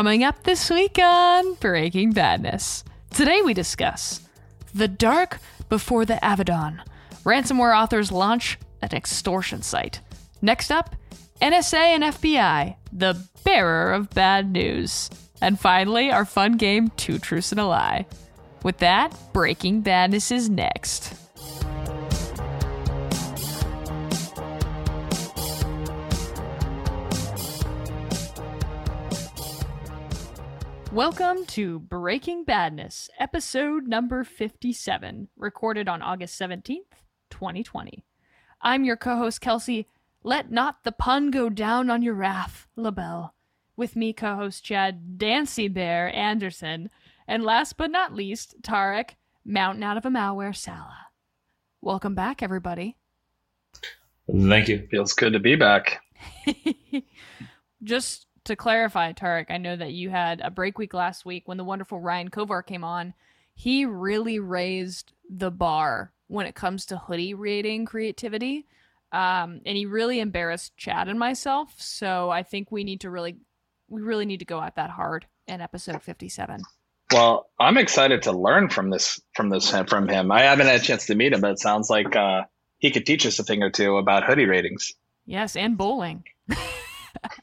Coming up this week on Breaking Badness. Today we discuss The Dark Before the Avaddon. Ransomware authors launch an extortion site. Next up, NSA and FBI, the bearer of bad news. And finally, our fun game, Two Truths and a Lie. With that, Breaking Badness is next. Welcome to Breaking Badness, episode number 57, recorded on August 17th, 2020. I'm your co host, Kelsey. Let not the pun go down on your wrath, LaBelle. With me, co host Chad Dancy Bear Anderson. And last but not least, Tarek, mountain out of a malware Saleh. Welcome back, everybody. Thank you. Feels good to be back. Just to clarify, Tarek, I know that you had a break week last week when the wonderful Ryan Kovar came on. He really raised the bar when it comes to hoodie rating creativity. Um, and he really embarrassed Chad and myself. So I think we need to really, we really need to go at that hard in episode 57. Well, I'm excited to learn from this, from this, from him. I haven't had a chance to meet him, but it sounds like uh, he could teach us a thing or two about hoodie ratings. Yes, and bowling.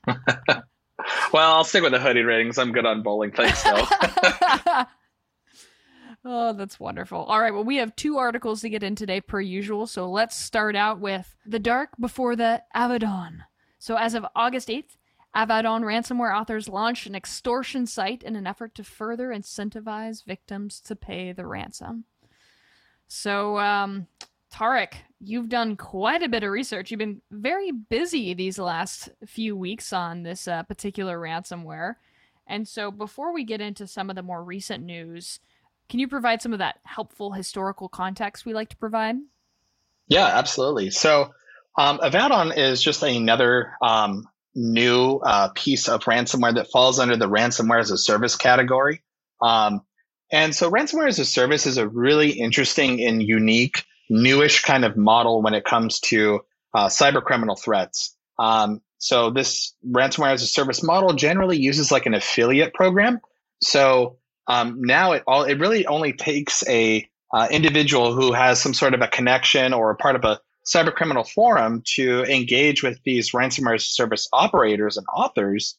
well, I'll stick with the hoodie ratings. I'm good on bowling. Thanks, though. oh, that's wonderful. All right, well, we have two articles to get in today, per usual. So let's start out with The Dark Before the Avaddon. So, as of August 8th, Avaddon ransomware authors launched an extortion site in an effort to further incentivize victims to pay the ransom. So, um, Tarek, you've done quite a bit of research. You've been very busy these last few weeks on this uh, particular ransomware. And so, before we get into some of the more recent news, can you provide some of that helpful historical context we like to provide? Yeah, absolutely. So, um, Avaddon is just another um, new uh, piece of ransomware that falls under the ransomware as a service category. Um, and so, ransomware as a service is a really interesting and unique, newish kind of model when it comes to uh, cyber criminal threats. Um, so, this ransomware as a service model generally uses like an affiliate program. So, um, now it all it really only takes a uh, individual who has some sort of a connection or a part of a cyber criminal forum to engage with these ransomware service operators and authors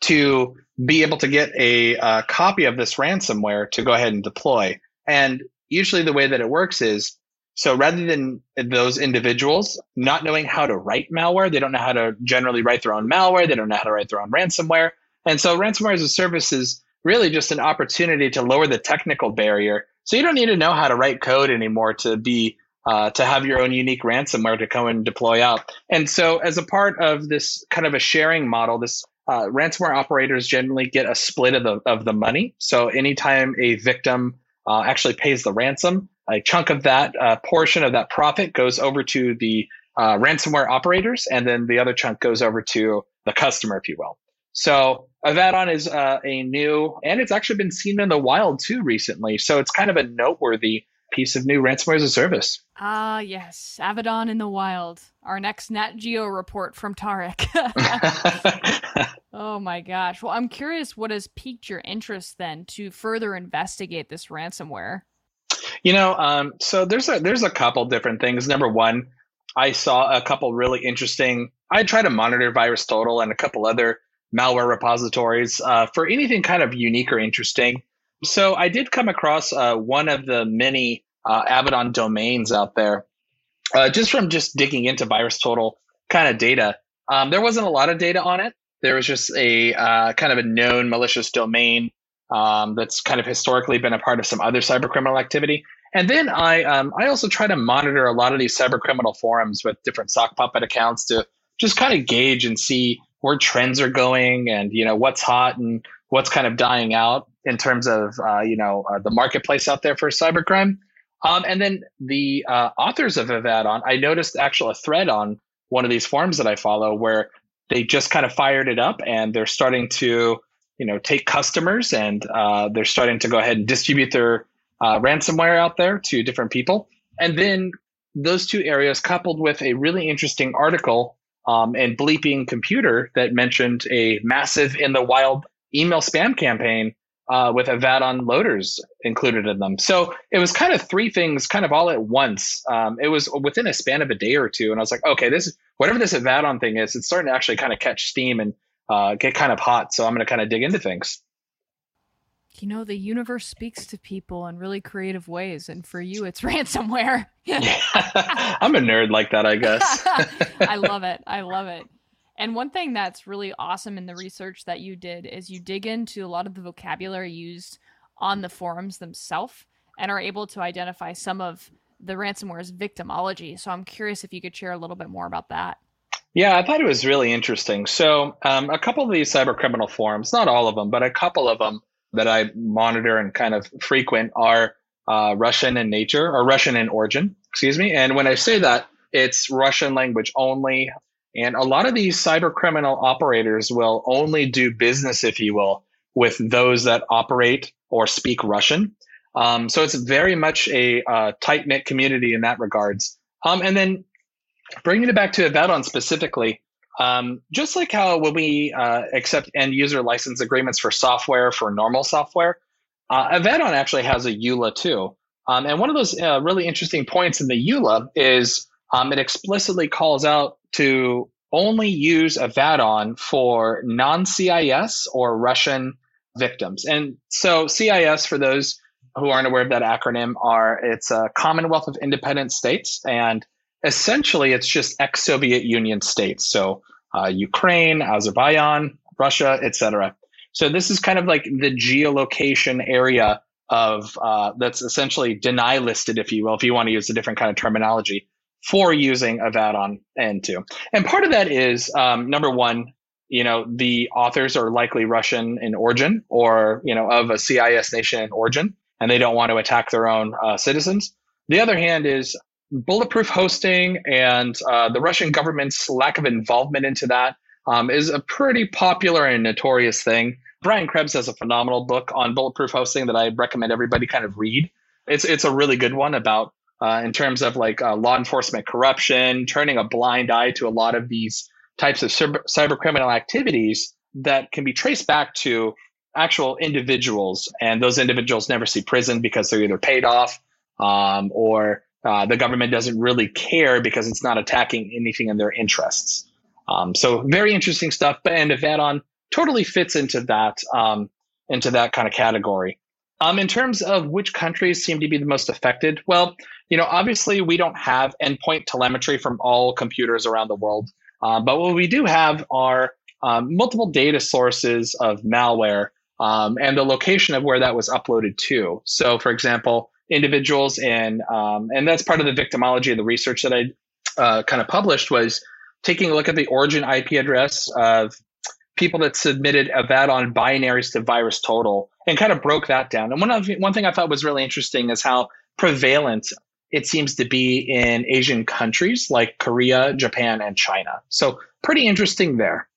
to be able to get a, a copy of this ransomware to go ahead and deploy. And usually the way that it works is so rather than those individuals not knowing how to write malware, they don't know how to generally write their own malware, they don't know how to write their own ransomware. And so ransomware as a service is really just an opportunity to lower the technical barrier. So you don't need to know how to write code anymore to be uh, to have your own unique ransomware to come and deploy out. And so, as a part of this kind of a sharing model, this uh, ransomware operators generally get a split of the of the money. So, anytime a victim uh, actually pays the ransom, a chunk of that uh, portion of that profit goes over to the uh, ransomware operators, and then the other chunk goes over to the customer, if you will. So Avaddon is uh, a new, and it's actually been seen in the wild too recently. So it's kind of a noteworthy piece of new ransomware as a service. Ah, yes, Avaddon in the wild. Our next Nat Geo report from Tarek. oh my gosh. Well, I'm curious what has piqued your interest then to further investigate this ransomware. You know, um, so there's a there's a couple different things. Number one, I saw a couple really interesting. I try to monitor VirusTotal and a couple other malware repositories uh, for anything kind of unique or interesting. So I did come across uh, one of the many uh, Avaddon domains out there, uh, just from just digging into VirusTotal kind of data. Um, there wasn't a lot of data on it. There was just a uh, kind of a known malicious domain um, that's kind of historically been a part of some other cyber criminal activity. And then I um, I also try to monitor a lot of these cyber criminal forums with different sock puppet accounts to just kind of gauge and see where trends are going and you know what's hot and what's kind of dying out in terms of uh, you know uh, the marketplace out there for cybercrime. Um, and then the uh, authors of Avaddon, I noticed actually a thread on one of these forums that I follow where they just kind of fired it up and they're starting to you know take customers and uh, they're starting to go ahead and distribute their uh, ransomware out there to different people. And then those two areas coupled with a really interesting article um, and BleepingComputer that mentioned a massive in the wild email spam campaign uh, with Avaddon loaders included in them. So it was kind of three things, kind of all at once. Um, it was within a span of a day or two, and I was like, okay, this whatever this Avaddon thing is, it's starting to actually kind of catch steam and uh, get kind of hot. So I'm going to kind of dig into things. You know, the universe speaks to people in really creative ways, and for you, it's ransomware. I'm a nerd like that, I guess. I love it. I love it. And one thing that's really awesome in the research that you did is you dig into a lot of the vocabulary used on the forums themselves and are able to identify some of the ransomware's victimology. So I'm curious if you could share a little bit more about that. Yeah, I thought it was really interesting. So um, a couple of these cyber criminal forums, not all of them, but a couple of them that I monitor and kind of frequent are uh, Russian in nature or Russian in origin, excuse me. And when I say that, it's Russian language only. And a lot of these cyber criminal operators will only do business, if you will, with those that operate or speak Russian. Um, so it's very much a uh, tight knit community in that regards. Um, and then bringing it back to Avaddon specifically, um, just like how when we uh, accept end user license agreements for software for normal software, uh, actually has a EULA too. Um, and one of those uh, really interesting points in the EULA is um, it explicitly calls out to only use Avaddon for non CIS or Russian victims. And so CIS, for those who aren't aware of that acronym, are it's a Commonwealth of Independent States, and essentially it's just ex-Soviet Union states. So uh, Ukraine, Azerbaijan, Russia, etc. So this is kind of like the geolocation area of uh, that's essentially deny listed, if you will, if you want to use a different kind of terminology for using Avaddon N2. And part of that is um, number one, you know, the authors are likely Russian in origin or, you know, of a CIS nation in origin, and they don't want to attack their own uh, citizens. The other hand is bulletproof hosting and uh, the Russian government's lack of involvement into that um, is a pretty popular and notorious thing. Brian Krebs has a phenomenal book on bulletproof hosting that I recommend everybody kind of read. It's it's a really good one about uh, in terms of like uh, law enforcement corruption, turning a blind eye to a lot of these types of cyber, cyber criminal activities that can be traced back to actual individuals, and those individuals never see prison because they're either paid off um, or uh, the government doesn't really care because it's not attacking anything in their interests. Um, so very interesting stuff. But And Avaddon totally fits into that um, into that kind of category. Um, in terms of which countries seem to be the most affected, well, you know, obviously we don't have endpoint telemetry from all computers around the world, uh, but what we do have are um, multiple data sources of malware um, and the location of where that was uploaded to. So, for example, individuals in, um, and that's part of the victimology of the research that I uh, kind of published was taking a look at the origin IP address of people that submitted Avaddon binaries to VirusTotal and kind of broke that down. And one of one thing I thought was really interesting is how prevalent it seems to be in Asian countries like Korea, Japan, and China. So pretty interesting there.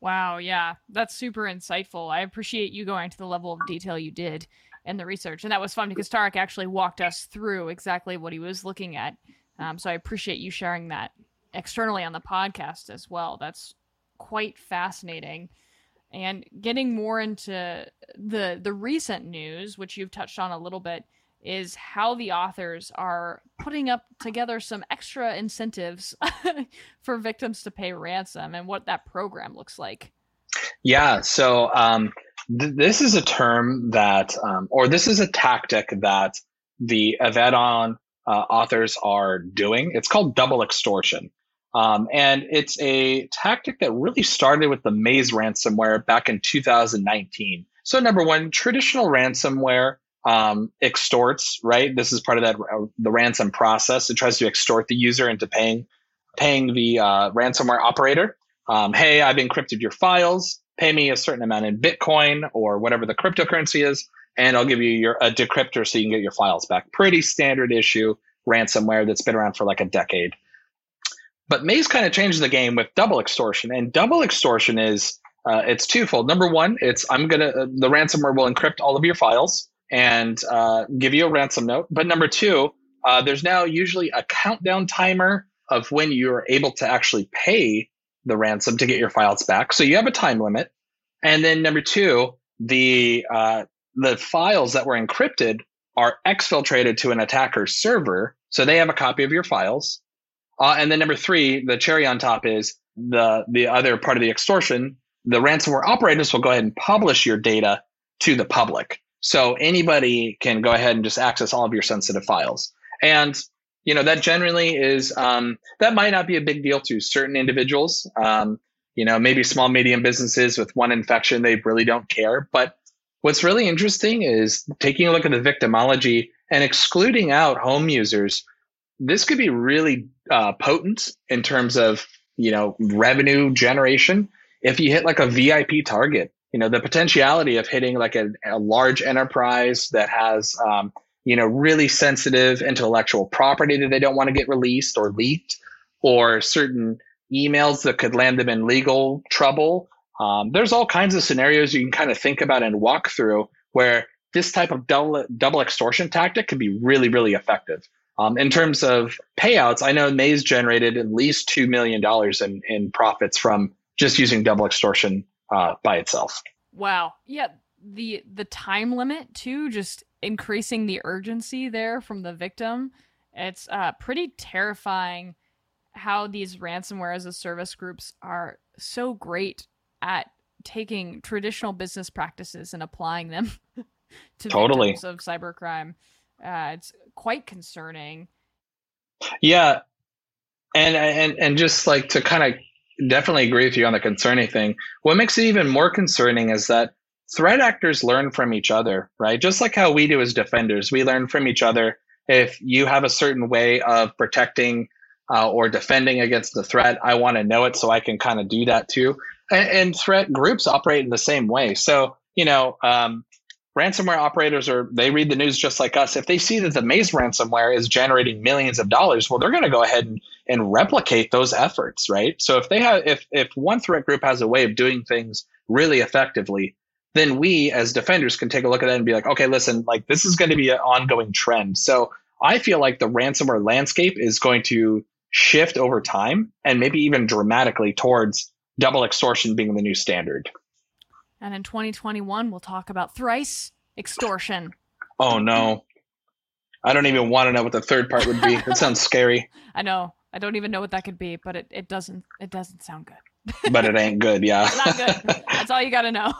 Wow, yeah, that's super insightful. I appreciate you going to the level of detail you did in the research, and that was fun because Tarek actually walked us through exactly what he was looking at. Um, so I appreciate you sharing that externally on the podcast as well. That's quite fascinating. And getting more into the the recent news, which you've touched on a little bit, is how the authors are putting up together some extra incentives for victims to pay ransom and what that program looks like. Yeah, so um, th- this is a term that, um, or this is a tactic that the Avaddon uh, authors are doing. It's called double extortion. Um, and it's a tactic that really started with the Maze ransomware back in 2019. So, number one, traditional ransomware um, extorts, right? This is part of that uh, the ransom process. It tries to extort the user into paying paying the uh, ransomware operator. Um, hey, I've encrypted your files. Pay me a certain amount in Bitcoin or whatever the cryptocurrency is, and I'll give you your a decryptor so you can get your files back. Pretty standard issue ransomware that's been around for like a decade. But Maze kind of changed the game with double extortion, and double extortion is uh, it's twofold. Number one, it's I'm gonna uh, the ransomware will encrypt all of your files and uh, give you a ransom note. But number two, uh, there's now usually a countdown timer of when you're able to actually pay the ransom to get your files back. So you have a time limit. And then number two, the uh, the files that were encrypted are exfiltrated to an attacker's server, so they have a copy of your files. Uh, and then number three, the cherry on top is the the other part of the extortion. The ransomware operators will go ahead and publish your data to the public, so anybody can go ahead and just access all of your sensitive files. And you know that generally is um, that might not be a big deal to certain individuals. Um, you know, maybe small medium businesses with one infection, they really don't care. But what's really interesting is taking a look at the victimology and excluding out home users. This could be really uh, potent in terms of you know revenue generation. If you hit like a VIP target, you know the potentiality of hitting like a, a large enterprise that has um, you know, really sensitive intellectual property that they don't want to get released or leaked, or certain emails that could land them in legal trouble. Um, there's all kinds of scenarios you can kind of think about and walk through where this type of double, double extortion tactic can be really, really effective. Um, in terms of payouts, I know Maze generated at least $2 million in, in profits from just using double extortion uh, by itself. Wow. Yeah. The the time limit too, just increasing the urgency there from the victim. It's uh, pretty terrifying how these ransomware as a service groups are so great at taking traditional business practices and applying them to totally. victims of cybercrime. Uh, it's quite concerning. Yeah, and and and just like to kind of definitely agree with you on the concerning thing. What makes it even more concerning is that threat actors learn from each other, right? Just like how we do as defenders, we learn from each other. If you have a certain way of protecting uh, or defending against the threat, I want to know it so I can kind of do that too. And, and, threat groups operate in the same way. So, you know, um, ransomware operators are they read the news just like us. If they see that the Maze ransomware is generating millions of dollars, well, they're going to go ahead and, and replicate those efforts, right? So if they have if if one threat group has a way of doing things really effectively, then we as defenders can take a look at that and be like, okay, listen, like this is going to be an ongoing trend. So I feel like the ransomware landscape is going to shift over time and maybe even dramatically towards double extortion being the new standard. And in 2021, we'll talk about thrice extortion. Oh no. I don't even want to know what the third part would be. It sounds scary. I know. I don't even know what that could be, but it, it doesn't it doesn't sound good but it ain't good. Yeah, not good. That's all you got to know.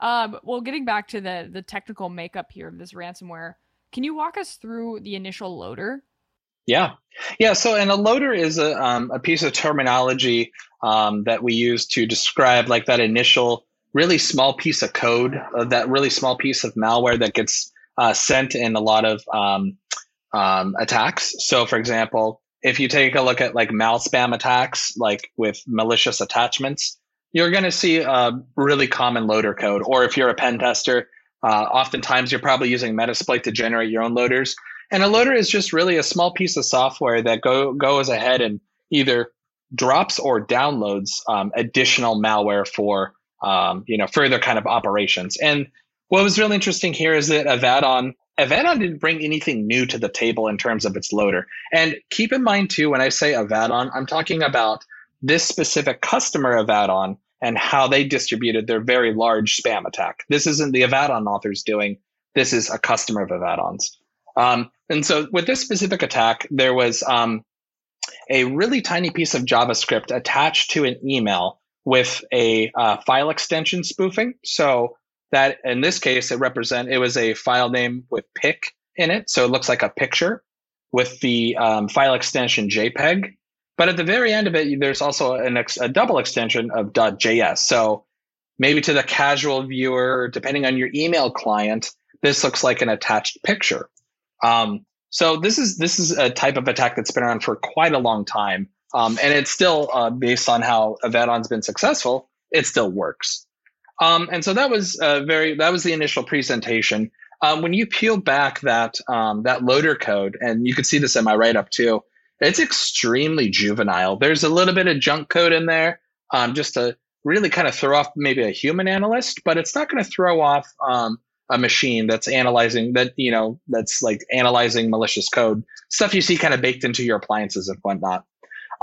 um, well, getting back to the the technical makeup here of this ransomware, can you walk us through the initial loader? Yeah, yeah. So, and a loader is a um, a piece of terminology um, that we use to describe like that initial really small piece of code, uh, that really small piece of malware that gets uh, sent in a lot of um, um attacks. So, for example, if you take a look at like mal spam attacks, like with malicious attachments, you're going to see a really common loader code. Or if you're a pen tester, uh, oftentimes you're probably using Metasploit to generate your own loaders. And a loader is just really a small piece of software that go, goes ahead and either drops or downloads um, additional malware for um, you know further kind of operations. And what was really interesting here is that Avaddon Avaddon didn't bring anything new to the table in terms of its loader. And keep in mind too, when I say Avaddon, I'm talking about this specific customer Avaddon and how they distributed their very large spam attack. This isn't the Avaddon authors doing. This is a customer of Avaddon's. Um, and so with this specific attack, there was um, a really tiny piece of JavaScript attached to an email with a uh, file extension spoofing. So that in this case it represent it was a file name with pic in it, so it looks like a picture with the um, file extension JPEG. But at the very end of it, there's also an ex- a double extension of .js. So maybe to the casual viewer, depending on your email client, this looks like an attached picture. Um, so this is this is a type of attack that's been around for quite a long time, um, and it's still uh, based on how Avaddon's been successful. It still works. Um, and so that was uh, very that was the initial presentation. Um, when you peel back that um, that loader code, and you could see this in my write up too, it's extremely juvenile. There's a little bit of junk code in there, um, just to really kind of throw off maybe a human analyst, but it's not going to throw off um, a machine that's analyzing that you know that's like analyzing malicious code stuff you see kind of baked into your appliances and whatnot.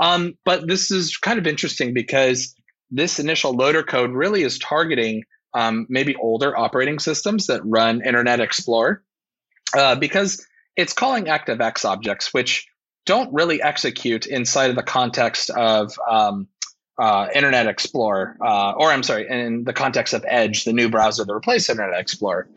Um, but this is kind of interesting because this initial loader code really is targeting um, maybe older operating systems that run Internet Explorer uh, because it's calling ActiveX objects, which don't really execute inside of the context of um, uh, Internet Explorer, uh, or I'm sorry, in the context of Edge, the new browser that replaced Internet Explorer.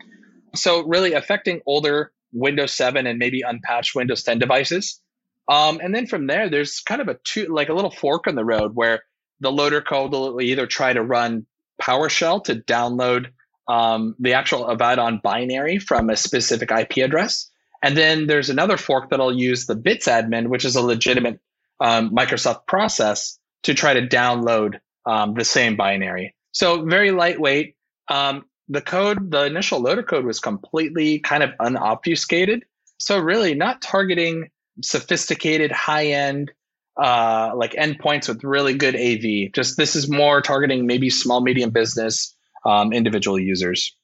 So, really affecting older Windows 7 and maybe unpatched Windows 10 devices. Um, and then from there, there's kind of a two, like a little fork in the road where the loader code will either try to run PowerShell to download um, the actual Avaddon binary from a specific IP address. And then there's another fork that'll use the BITSAdmin, which is a legitimate um, Microsoft process to try to download um, the same binary. So very lightweight. Um, the code, the initial loader code was completely kind of unobfuscated. So really not targeting sophisticated high end uh, like endpoints with really good AV. Just this is more targeting maybe small, medium business um, individual users.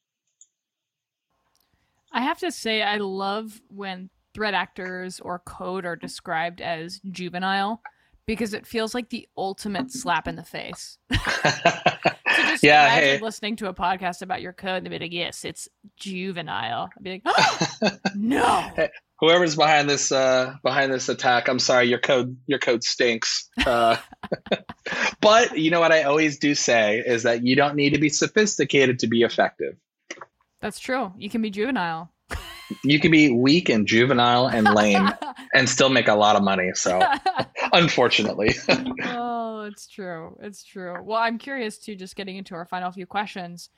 I have to say, I love when threat actors or code are described as juvenile because it feels like the ultimate slap in the face. just yeah, hey. listening to a podcast about your code and be like, yes, it's juvenile. I'd be like, oh, no. Hey, whoever's behind this uh, behind this attack, I'm sorry, your code your code stinks. Uh, but you know what I always do say is that you don't need to be sophisticated to be effective. That's true. You can be juvenile. You can be weak and juvenile and lame and still make a lot of money. So, unfortunately. oh, it's true. It's true. Well, I'm curious too, just getting into our final few questions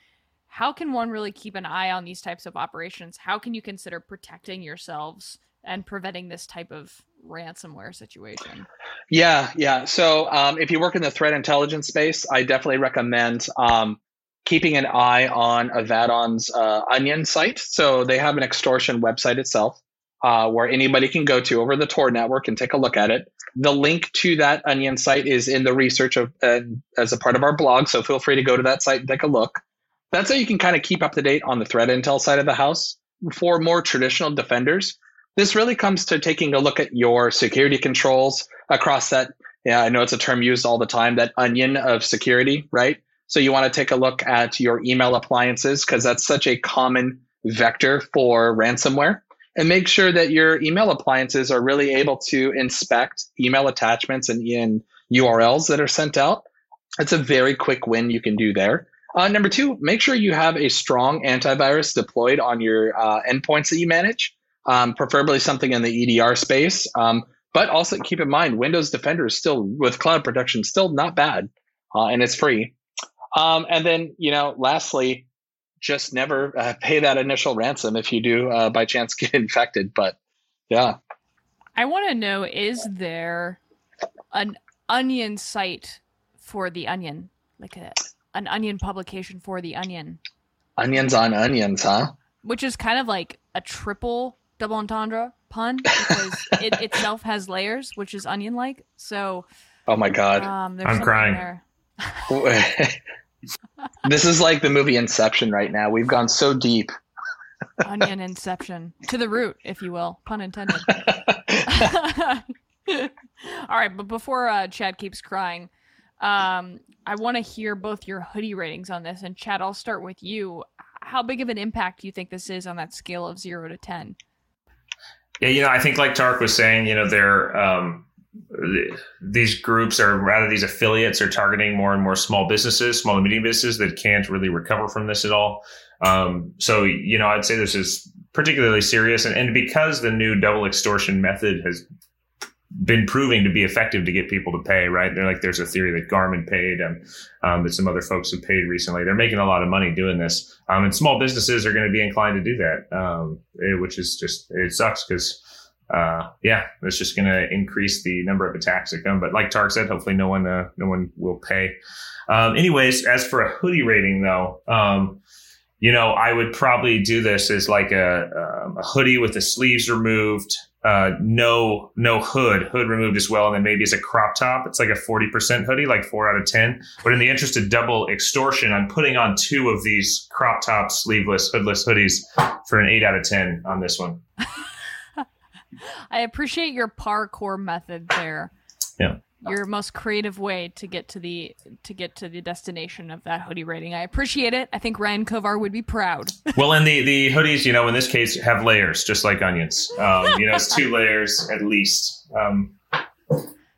how can one really keep an eye on these types of operations? How can you consider protecting yourselves and preventing this type of ransomware situation? Yeah, yeah. So um, if you work in the threat intelligence space, I definitely recommend um, keeping an eye on Avaddon's uh, Onion site. So they have an extortion website itself uh, where anybody can go to over the Tor network and take a look at it. The link to that Onion site is in the research of uh, as a part of our blog. So feel free to go to that site and take a look that's how you can kind of keep up to date on the threat intel side of the house. For more traditional defenders, this really comes to taking a look at your security controls across that. Yeah, I know it's a term used all the time, that onion of security, right? So you want to take a look at your email appliances because that's such a common vector for ransomware. And make sure that your email appliances are really able to inspect email attachments and, and URLs that are sent out. It's a very quick win you can do there. Uh, number two, make sure you have a strong antivirus deployed on your uh, endpoints that you manage, um, preferably something in the EDR space. Um, but also keep in mind, Windows Defender is still, with cloud protection, still not bad, uh, and it's free. Um, and then, you know, lastly, just never uh, pay that initial ransom if you do uh, by chance get infected. But yeah. I want to know is there an onion site for the onion? Like a an onion publication for the onion. Onions on onions, huh? Which is kind of like a triple double entendre pun because it itself has layers, which is onion like. So Oh my god. Um, I'm crying. this is like the movie Inception right now. We've gone so deep. Onion Inception. To the root, if you will. Pun intended. All right, but before uh, Chad keeps crying, um, I want to hear both your hoodie ratings on this. And Chad, I'll start with you. How big of an impact do you think this is on that scale of zero to 10? Yeah, you know, I think like Tark was saying, you know, they're, um, these groups are rather these affiliates are targeting more and more small businesses, small and medium businesses that can't really recover from this at all. Um, so, you know, I'd say this is particularly serious. And, and because the new double extortion method has been proving to be effective to get people to pay, right? They're like, there's a theory that Garmin paid and um, that some other folks have paid recently. They're making a lot of money doing this. Um, and small businesses are going to be inclined to do that, um, eh, which is just, it sucks because, uh, yeah, it's just going to increase the number of attacks that come. But like Tark said, hopefully no one, uh, no one will pay. Um, anyways, as for a hoodie rating though, um, you know, I would probably do this as like a, um, a hoodie with the sleeves removed, uh, no no hood, hood removed as well, and then maybe it's a crop top. It's like a forty percent hoodie, like four out of ten. But in the interest of double extortion, I'm putting on two of these crop top, sleeveless, hoodless hoodies for an eight out of ten on this one. I appreciate your parkour method there. Yeah. your most creative way to get to the to get to the destination of that hoodie rating. I appreciate it. I think Ryan Kovar would be proud. well, and the the hoodies, you know, in this case, have layers, just like onions. Um, you know, it's two layers at least. Um,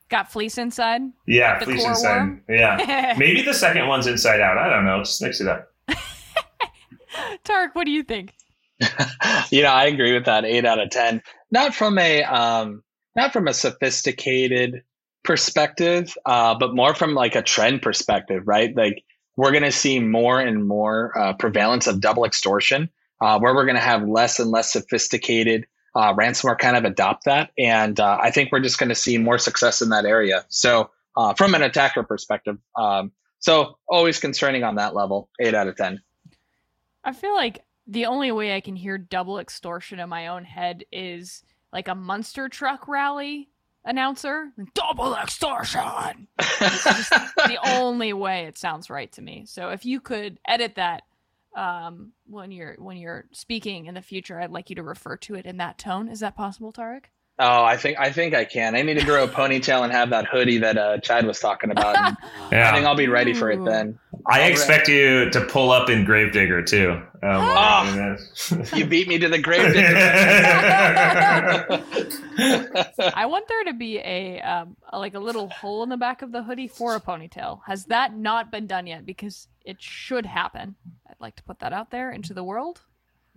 Got fleece inside. Yeah, fleece inside. Warm? Yeah, maybe the second one's inside out. I don't know. Just mix it up. Tarek, what do you think? you know, I agree with that. Eight out of ten. Not from a um, not from a sophisticated perspective, uh, but more from like a trend perspective, right? Like we're going to see more and more uh, prevalence of double extortion, uh, where we're going to have less and less sophisticated uh, ransomware kind of adopt that, and uh, I think we're just going to see more success in that area. So, uh, from an attacker perspective, um, so always concerning on that level. Eight out of ten. I feel like the only way I can hear double extortion in my own head is like a monster truck rally announcer. Double extortion. the only way it sounds right to me. So if you could edit that um, when you're when you're speaking in the future, I'd like you to refer to it in that tone. Is that possible, Tarek? Oh, I think I think I can. I need to grow a ponytail and have that hoodie that uh, Chad was talking about. yeah. I think I'll be ready for it then. I All expect right. you to pull up in Gravedigger too. Um, oh, you beat me to the Gravedigger. I want there to be a um, like a little hole in the back of the hoodie for a ponytail. Has that not been done yet? Because it should happen. I'd like to put that out there into the world.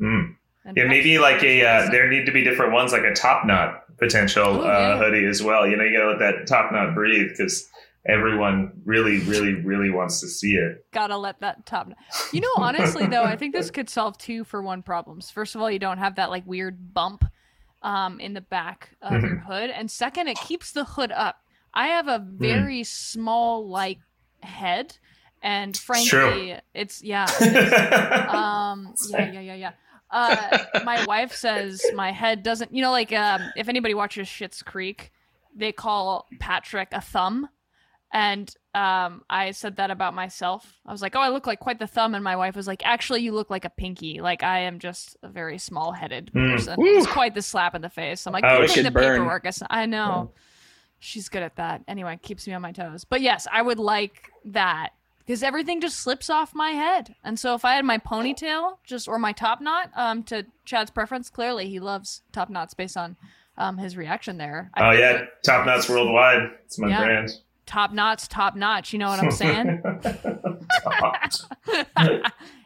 Mm. Yeah, maybe like a uh, there need to be different ones, like a top knot potential oh, yeah. uh, hoodie as well. You know, you gotta let that top knot breathe because everyone really, really, really wants to see it. Gotta let that top. Knot. You know, honestly though, I think this could solve two for one problems. First of all, you don't have that like weird bump um, in the back of mm-hmm. your hood, and second, it keeps the hood up. I have a mm. very mm. small like head and frankly it's, it's yeah it's, um yeah yeah yeah yeah uh, my wife says my head doesn't. You know, like um, if anybody watches Schitt's Creek, they call Patrick a thumb, and um, I said that about myself. I was like, "Oh, I look like quite the thumb," and my wife was like, "Actually, you look like a pinky. Like I am just a very small-headed mm. person. It's quite the slap in the face." I'm like, oh, "Putting the burn. paperwork." I know. Yeah. She's good at that. Anyway, keeps me on my toes. But yes, I would like that because everything just slips off my head. And so if I had my ponytail just or my top knot, um, to Chad's preference, clearly he loves top knots based on um his reaction there. I oh yeah, top knots worldwide. It's my yeah. brand. Top knots, top notch. You know what I'm saying?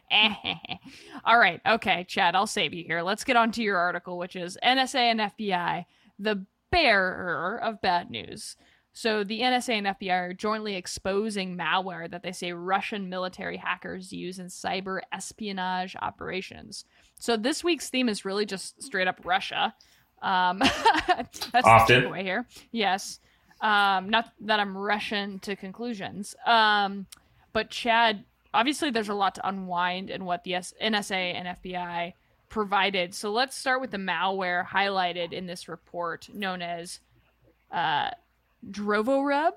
All right, okay, Chad, I'll save you here. Let's get on to your article, which is NSA and FBI, the bearer of bad news. So the NSA and FBI are jointly exposing malware that they say Russian military hackers use in cyber espionage operations. So this week's theme is really just straight up Russia. Um, that's Often. the takeaway here. Yes. Um, not that I'm rushing to conclusions. Um, but Chad, obviously, there's a lot to unwind in what the NSA and FBI provided. So let's start with the malware highlighted in this report, known as uh, Drovorub?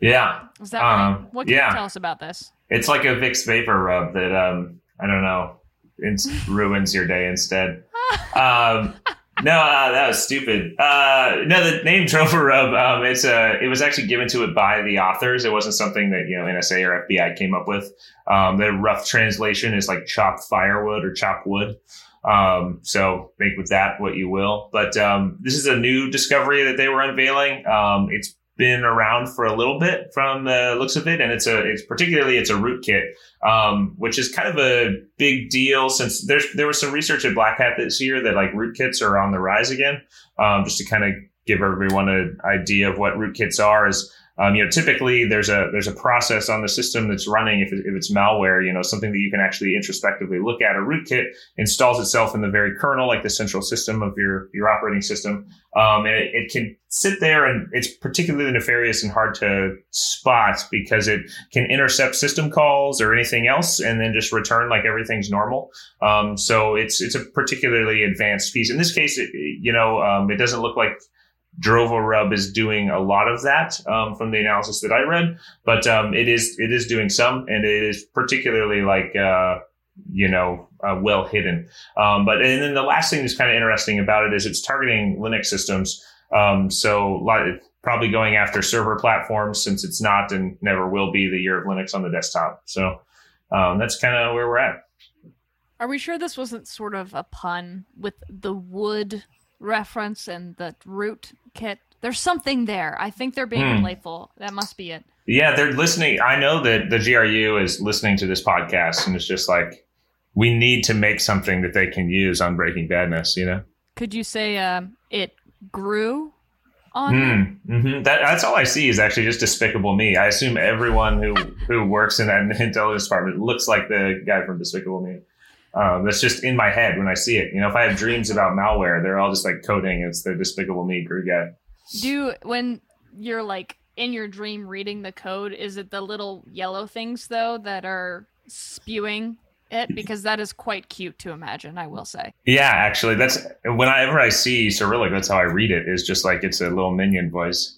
Yeah. Is that um, right? What can yeah. you tell us about this? It's like a Vicks vapor rub that um I don't know ruins your day instead. um, no, uh, that was stupid. Uh, no, the name Drovorub, um, it's a, it was actually given to it by the authors. It wasn't something that, you know, NSA or FBI came up with. Um, the rough translation is like chop firewood or chop wood. Um, so make with that what you will. But um, this is a new discovery that they were unveiling. Um, it's been around for a little bit from the looks of it, and it's a it's particularly it's a rootkit, um, which is kind of a big deal since there's there was some research at Black Hat this year that like rootkits are on the rise again. Um, just to kind of give everyone an idea of what rootkits are is um, you know, typically there's a there's a process on the system that's running. If, it, if it's malware, you know, something that you can actually introspectively look at. A rootkit installs itself in the very kernel, like the central system of your your operating system, um, and it, it, can sit there, and it's particularly nefarious and hard to spot because it can intercept system calls or anything else, and then just return like everything's normal. Um, so it's it's a particularly advanced piece. In this case, it, you know, um, it doesn't look like Drovorub is doing a lot of that um, from the analysis that I read, but um, it is it is doing some, and it is particularly like uh, you know uh, well hidden. Um, but and then the last thing that's kind of interesting about it is it's targeting Linux systems. Um, so probably going after server platforms since it's not and never will be the year of Linux on the desktop. So um, that's kind of where we're at. Are we sure this wasn't sort of a pun with the wood reference and the root kit? There's something there. I think they're being Hmm. playful. That must be it. Yeah, they're listening. I know that the GRU is listening to this podcast and it's just like, we need to make something that they can use on Breaking Badness, you know? Could you say um, it grew on? Mm, hmm That, that's all I see is actually just Despicable Me. I assume everyone who, who works in that intelligence department looks like the guy from Despicable Me. Um, that's just in my head when I see it. You know, if I have dreams about malware, they're all just like coding. It's the Despicable Me Gru guy. Do when you're like in your dream reading the code, is it the little yellow things though that are spewing it? Because that is quite cute to imagine. I will say. Yeah, actually, that's whenever I see Cyrillic, that's how I read it. Is just like it's a little minion voice.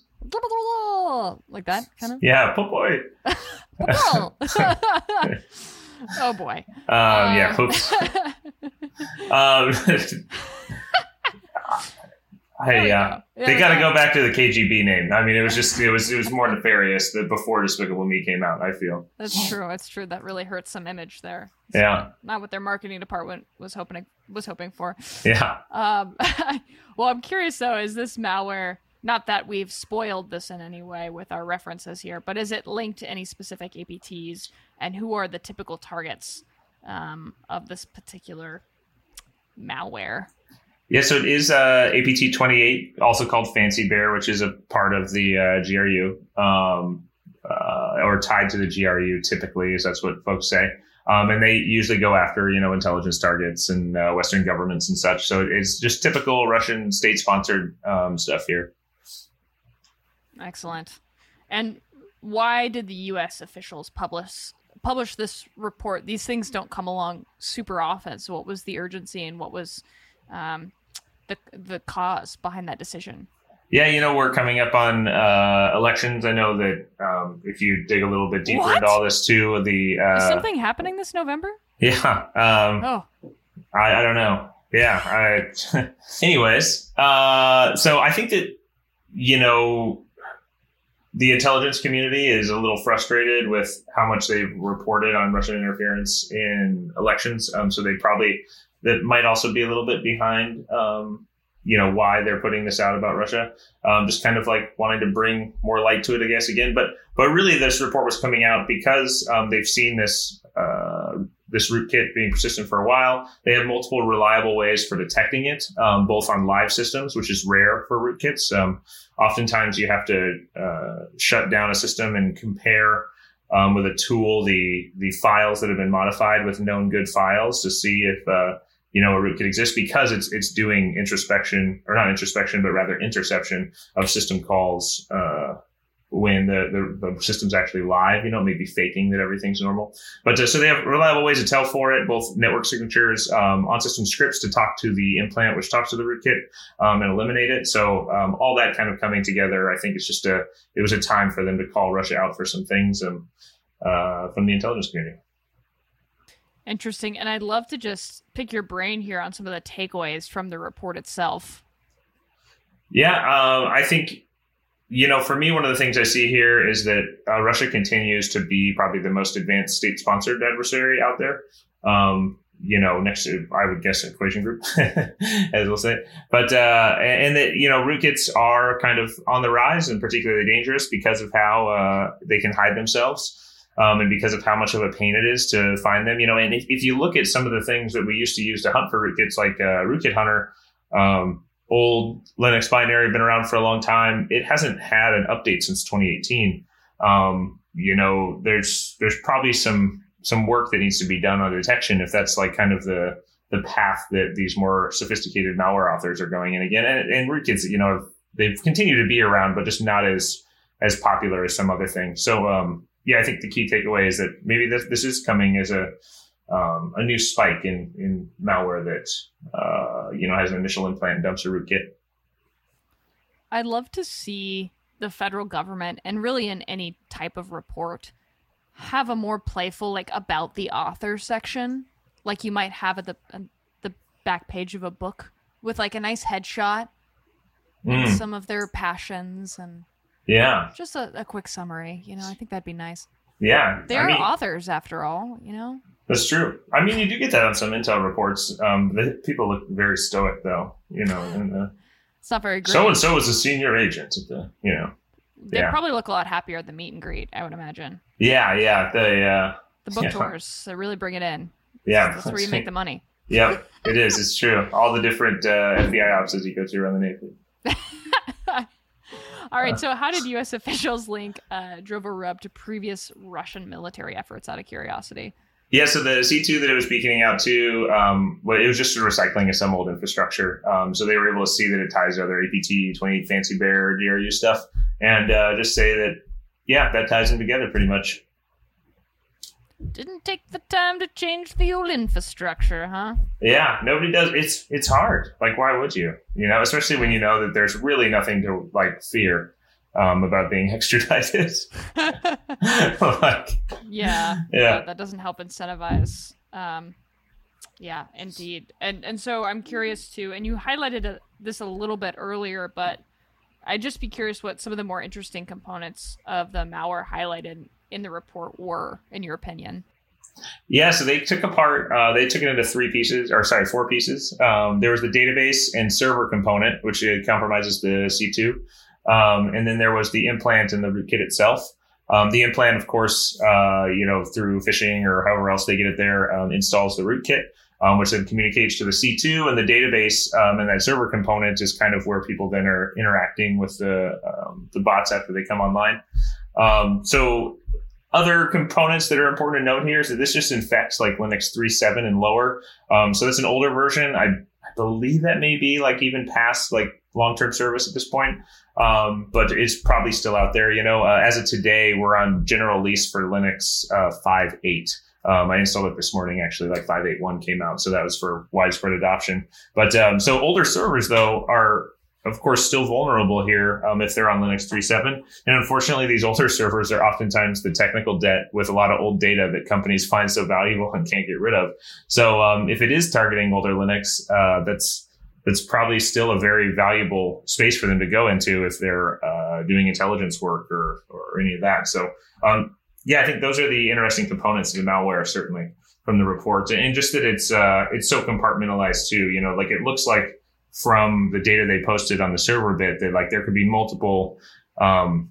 Like that kind of. Yeah, po- boy. oh boy. Um, yeah, Um, oops. Um, we uh, go. They got to go. back to the KGB name. I mean, it was just it was it was more nefarious that before Despicable Me came out. I feel. That's true. That's true. That really hurts some image there. It's Yeah, Not what their marketing department was hoping was hoping for. yeah. Um, well, I'm curious though. Is this malware? Not that we've spoiled this in any way with our references here, but is it linked to any specific APTs? And who are the typical targets um, of this particular malware? Yeah, so it is uh, APT 28, also called Fancy Bear, which is a part of the uh, GRU, um, uh, or tied to the GRU typically, is that's what folks say. Um, and they usually go after, you know, intelligence targets and uh, Western governments and such. So it's just typical Russian state-sponsored um, stuff here. Excellent. And why did the U.S. officials publish publish this report? These things don't come along super often. So, what was the urgency and what was um, the the cause behind that decision? Yeah, you know, we're coming up on uh, elections. I know that um, if you dig a little bit deeper What? into all this too, the Is uh, something happening this November? yeah, um, Oh, I, I don't know. Yeah. I, anyways, uh, so I think that you know the intelligence community is a little frustrated with how much they've reported on Russian interference in elections. Um, so they probably that might also be a little bit behind. Um, you know why they're putting this out about Russia. Um, just kind of like wanting to bring more light to it, I guess. Again, but but really, this report was coming out because um, they've seen this uh, this rootkit being persistent for a while. They have multiple reliable ways for detecting it, um, both on live systems, which is rare for rootkits. Um, oftentimes, you have to uh, shut down a system and compare um, with a tool the the files that have been modified with known good files to see if uh, you know a rootkit exists because it's it's doing introspection or not introspection, but rather interception of system calls. Uh, when the, the, the system's actually live, you know, maybe faking that everything's normal. But uh, so they have reliable ways to tell for it, both network signatures, um, on system scripts to talk to the implant, which talks to the rootkit, um, and eliminate it. So um, all that kind of coming together, I think it's just a, it was a time for them to call Russia out for some things um, uh, from the intelligence community. interesting. And I'd love to just pick your brain here on some of the takeaways from the report itself. Yeah, uh, I think you know, for me, one of the things I see here is that uh, Russia continues to be probably the most advanced state-sponsored adversary out there. Um, you know, next to I would guess Equation Group, as we'll say, but uh, and, and that you know rootkits are kind of on the rise and particularly dangerous because of how uh, they can hide themselves. Um, and because of how much of a pain it is to find them, you know, and if, if you look at some of the things that we used to use to hunt for rootkits, like uh, Rootkit Hunter, um, old Linux binary, been around for a long time. It hasn't had an update since 2018. Um, you know, there's there's probably some some work that needs to be done on detection if that's like kind of the the path that these more sophisticated malware authors are going in again. And, and rootkits, you know, they've continued to be around, but just not as as popular as some other things. So um, yeah, I think the key takeaway is that maybe this this is coming as a um, a new spike in in malware that uh, you know has an initial implant and dumps a rootkit. I'd love to see the federal government and really in any type of report have a more playful like about the author section like you might have at the at the back page of a book with like a nice headshot and Mm. some of their passions and Yeah. Just a, a quick summary. You know, I think that'd be nice. Yeah. They I mean, authors, after all. You know. That's true. I mean, you do get that on some intel reports. Um, the people look very stoic, though. You know, and It's not very so and so is a senior agent at the, you know, They yeah. probably look a lot happier at the meet and greet. I would imagine. yeah, yeah, the, uh, The book Yeah. tours, they really bring it in. yeah. That's where you make the money. Yep, it is. It's true. All the different uh, FBI offices you go to around the nation. All right. So, how did U.S. officials link uh, Drovorub to previous Russian military efforts? Out of curiosity. Yeah, so the C2 that it was beaconing out to, um, well, it was just recycling of some old infrastructure. Um, so they were able to see that it ties to other APT, 28 Fancy Bear, GRU stuff, and uh, just say that, yeah, that ties them together pretty much. Didn't take the time to change the old infrastructure, huh? Yeah, nobody does. It's it's hard. Like, why would you? You know, especially when you know that there's really nothing to like fear um, about being extradited. like, yeah. Yeah. That, doesn't help incentivize. Um, yeah, indeed. And and so I'm curious too. And you highlighted a, this a little bit earlier, but I'd just be curious what some of the more interesting components of the malware highlighted in the report were, in your opinion. Yeah, so they took apart, uh, they took it into three pieces, or sorry, four pieces. Um, there was the database and server component, which it compromises the C2. Um, and then there was the implant and the rootkit itself. Um, the implant, of course, uh, you know, through phishing or however else they get it there, um, installs the rootkit, um, which then communicates to the C2 and the database. Um, and that server component is kind of where people then are interacting with the, um, the bots after they come online. Um, so other components that are important to note here is that this just infects like Linux 3.7 and lower. So that's an older version. I, I believe that may be like even past like long-term service at this point. Um, but it's probably still out there. You know, uh, as of today, we're on general lease for Linux uh, 5.8. Um, I installed it this morning, actually, like 5.8.1 came out. So that was for widespread adoption. But um, so older servers, though, are of course, still vulnerable here um, if they're on Linux 3.7. And unfortunately, these older servers are oftentimes the technical debt with a lot of old data that companies find so valuable and can't get rid of. So um, if it is targeting older Linux, uh, that's that's probably still a very valuable space for them to go into if they're uh, doing intelligence work or or any of that. So um, yeah, I think those are the interesting components of malware, certainly from the report, and just that it's uh, it's so compartmentalized too. You know, like it looks like from the data they posted on the server bit that like there could be multiple um,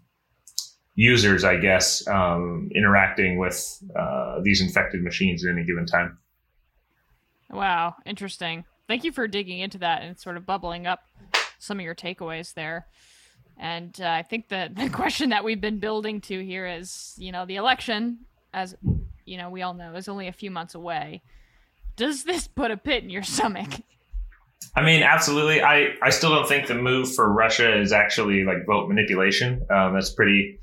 users, I guess, um, interacting with uh, these infected machines at any given time. Wow, interesting. Thank you for digging into that and sort of bubbling up some of your takeaways there. And uh, I think that the question that we've been building to here is, you know, the election, as you know, we all know, is only a few months away. Does this put a pit in your stomach? I mean, absolutely. I, I still don't think the move for Russia is actually like vote manipulation. Um, that's pretty,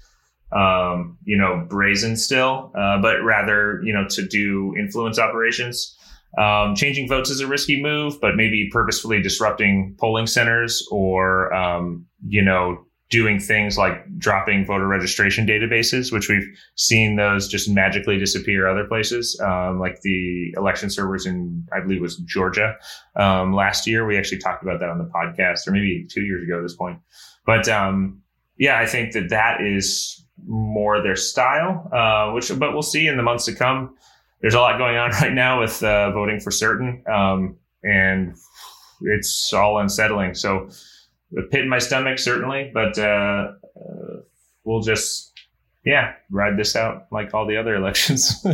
um, you know, brazen still, uh, but rather, you know, to do influence operations. Um, changing votes is a risky move, but maybe purposefully disrupting polling centers or, um, you know, doing things like dropping voter registration databases, which we've seen those just magically disappear other places, um, like the election servers in, I believe was Georgia um, last year. We actually talked about that on the podcast, or maybe two years ago at this point. But um, yeah, I think that that is more their style, uh, which, but we'll see in the months to come. There's a lot going on right now with uh, voting for certain, um, and it's all unsettling. So, the pit in my stomach, certainly, but uh, uh, we'll just, yeah, ride this out like all the other elections.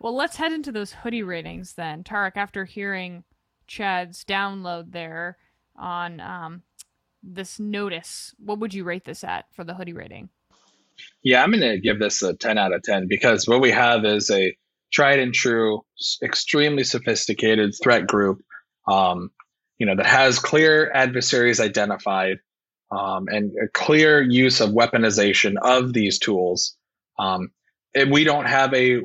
well, let's head into those hoodie ratings then. Tarek, after hearing Chad's download there on um, this notice, what would you rate this at for the hoodie rating? Yeah, I'm going to give this a 10 out of 10 because what we have is a tried and true, extremely sophisticated threat group. Um, you know that has clear adversaries identified um, and a clear use of weaponization of these tools um, and we don't have a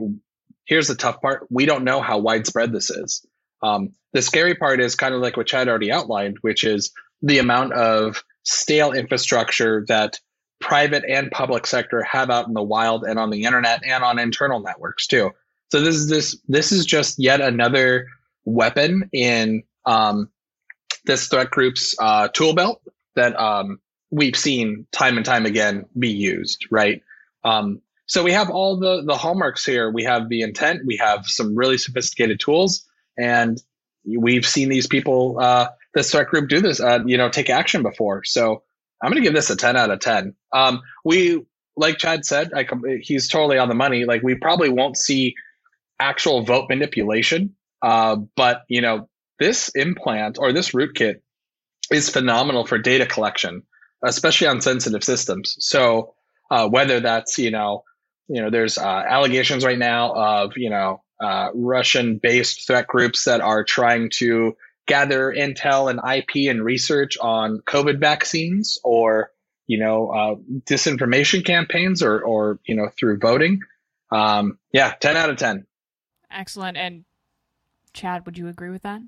here's the tough part we don't know how widespread this is um, the scary part is kind of like what chad already outlined which is the amount of stale infrastructure that private and public sector have out in the wild and on the internet and on internal networks too so this is this this is just yet another weapon in um, this threat group's uh, tool belt that um, we've seen time and time again be used, right? Um, so we have all the the hallmarks here. We have the intent. We have some really sophisticated tools, and we've seen these people, uh, this threat group, do this, uh, you know, take action before. So I'm going to give this a 10 out of 10. Um, we, like Chad said, I, he's totally on the money. Like we probably won't see actual vote manipulation, uh, but you know, this implant or this rootkit is phenomenal for data collection, especially on sensitive systems. So uh, whether that's you know you know there's uh, allegations right now of you know uh, Russian-based threat groups that are trying to gather intel and IP and research on COVID vaccines or you know uh, disinformation campaigns or or you know through voting. Um, yeah, ten out of ten. Excellent. And Chad, would you agree with that?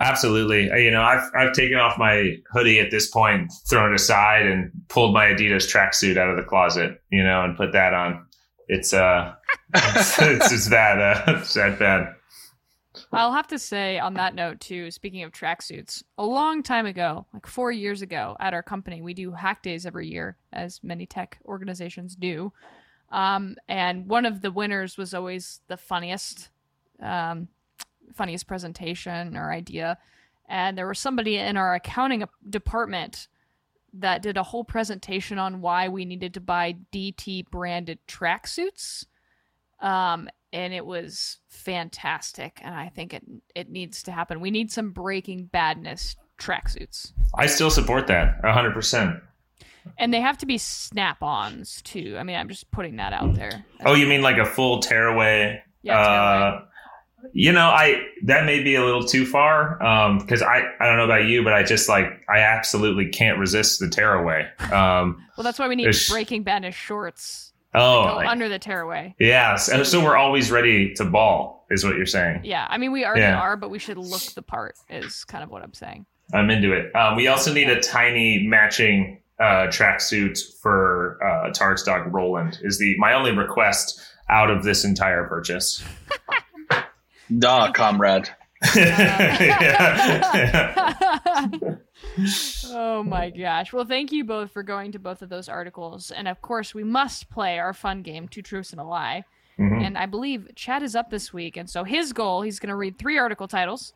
Absolutely. Uh, you know, I've I've taken off my hoodie at this point, thrown it aside, and pulled my Adidas tracksuit out of the closet. You know, and put that on. It's uh, it's, it's, it's that uh, it's that bad. I'll have to say on that note too. Speaking of tracksuits, a long time ago, like four years ago, at our company, we do hack days every year, as many tech organizations do. Um, and one of the winners was always the funniest. Um, funniest presentation or idea. And there was somebody in our accounting department that did a whole presentation on why we needed to buy DT branded tracksuits. Um, and it was fantastic. And I think it it needs to happen. We need some Breaking Badness tracksuits. I still support that hundred percent. And they have to be snap-ons too. I mean, I'm just putting that out there. Oh, you mean like a full tearaway? Yeah, tearaway. Uh, you know, I that may be a little too far because um, I I don't know about you, but I just like I absolutely can't resist the tearaway. Um, well, that's why we need Breaking Badness shorts. Oh, like, under the tearaway. Yeah, so, so, we're always ready to ball, is what you're saying. Yeah, I mean we already yeah. are, but we should look the part. Is kind of what I'm saying. I'm into it. Um, we also need a tiny matching uh, tracksuit for uh, Tarek's dog Roland. Is the my only request out of this entire purchase. Da, comrade. oh my gosh. Well, thank you both for going to both of those articles. And of course, we must play our fun game, Two Truths and a Lie. Mm-hmm. And I believe Chad is up this week. And so his goal, he's going to read three article titles.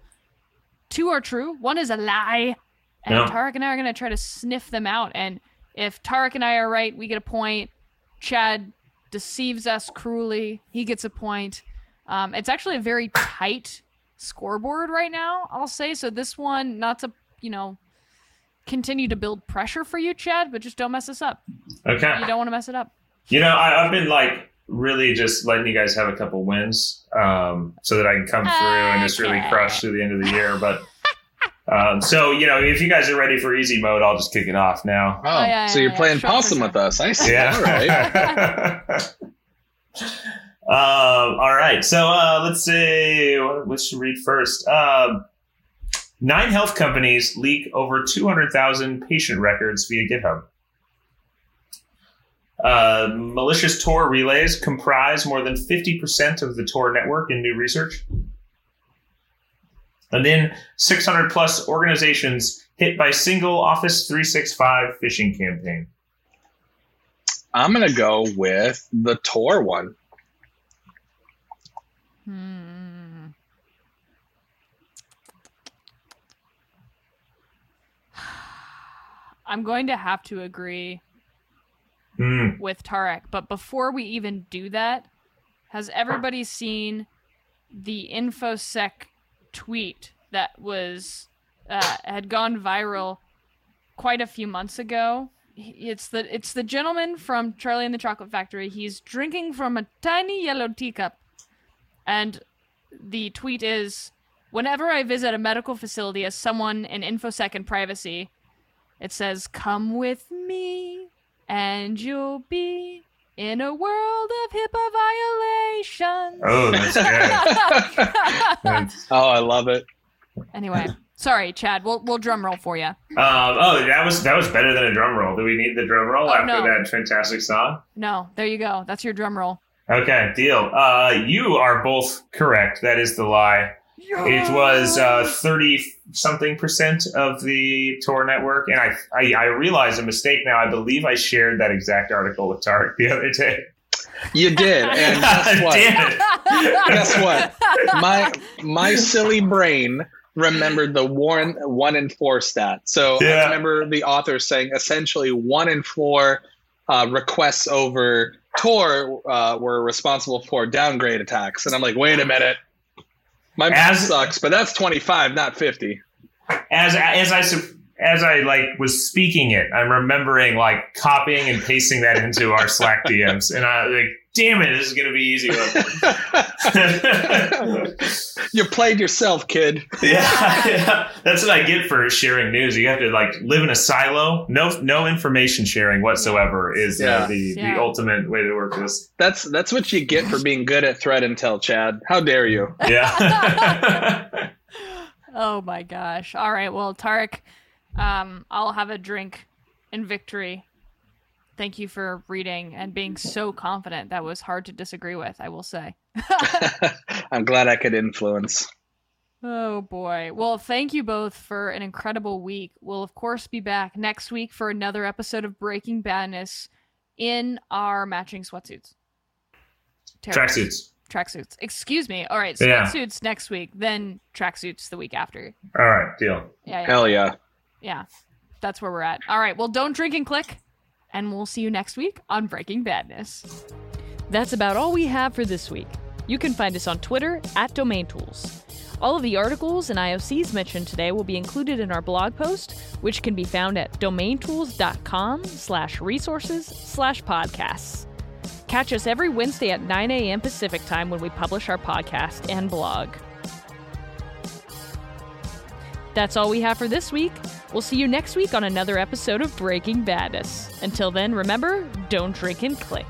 Two are true, one is a lie. And no. Tarek and I are going to try to sniff them out. And if Tarek and I are right, we get a point. Chad deceives us cruelly, he gets a point. Um, it's actually a very tight scoreboard right now, I'll say. So this one, not to, you know, continue to build pressure for you, Chad, but just don't mess this up. Okay. You don't want to mess it up. You know, I, have been like really just letting you guys have a couple wins um, so that I can come through okay. and just really crush through the end of the year. But um, so, you know, if you guys are ready for easy mode, I'll just kick it off now. Oh, oh yeah, so yeah, you're yeah, playing possum with us. I see. Yeah. All right. Um, all right. So uh, let's see. What should read first? Um, nine health companies leak over 200,000 patient records via GitHub. Uh, malicious Tor relays comprise more than 50% of the Tor network in new research. And then 600 plus organizations hit by single Office 365 phishing campaign. I'm going to go with the Tor one. Hmm. I'm going to have to agree mm. with Tarek, but before we even do that, has everybody seen the infosec tweet that was uh, had gone viral quite a few months ago? It's the it's the gentleman from Charlie and the Chocolate Factory. He's drinking from a tiny yellow teacup and the tweet is Whenever I visit a medical facility as someone in InfoSec and privacy, it says, Come with me, and you'll be in a world of HIPAA violations. Oh, that's good. oh, I love it. Anyway, sorry, Chad. We'll we'll drum roll for you. Um, oh, that was that was better than a drum roll. Do we need the drum roll oh, after no. that fantastic song? No, there you go. That's your drum roll. Okay, deal. Uh, you are both correct. That is the lie. It was uh, thirty something percent of the Tor network, and I, I I realize a mistake now. I believe I shared that exact article with Tarek the other day. You did, and guess what? Guess what? My my silly brain remembered the one one in four stat. So Yeah. I remember the author saying essentially one in four uh, requests over Tor uh, were responsible for downgrade attacks, and I'm like, wait a minute, my math As- sucks, but that's 25, not 50. as as I as I like was speaking it, I'm remembering like copying and pasting that into our Slack DMs, and I like, damn it, this is gonna be easy. you played yourself, kid. yeah, yeah, that's what I get for sharing news. You have to like live in a silo. No, no information sharing whatsoever is Yeah. uh, the Yeah. the ultimate way to work this. That's that's what you get for being good at threat intel, Chad. How dare you? Yeah. oh my gosh. All right. Well, Tarek, um, I'll have a drink in victory. Thank you for reading and being so confident. That was hard to disagree with, I will say. I'm glad I could influence. Oh boy. Well, thank you both for an incredible week. We'll, of course, be back next week for another episode of Breaking Badness in our matching sweatsuits. Terrible. Tracksuits. Tracksuits. Excuse me. All right. Yeah. Sweatsuits next week, then tracksuits the week after. All right, deal. Yeah. Yeah. Hell yeah. Yeah. That's where we're at. All right. Well, don't drink and click. And we'll see you next week on Breaking Badness. That's about all we have for this week. You can find us on Twitter at DomainTools. All of the articles and IOCs mentioned today will be included in our blog post, which can be found at domaintools.com slash resources slash podcasts. Catch us every Wednesday at 9 a.m. Pacific time when we publish our podcast and blog. That's all we have for this week. We'll see you next week on another episode of Breaking Badness. Until then, remember, don't drink and click.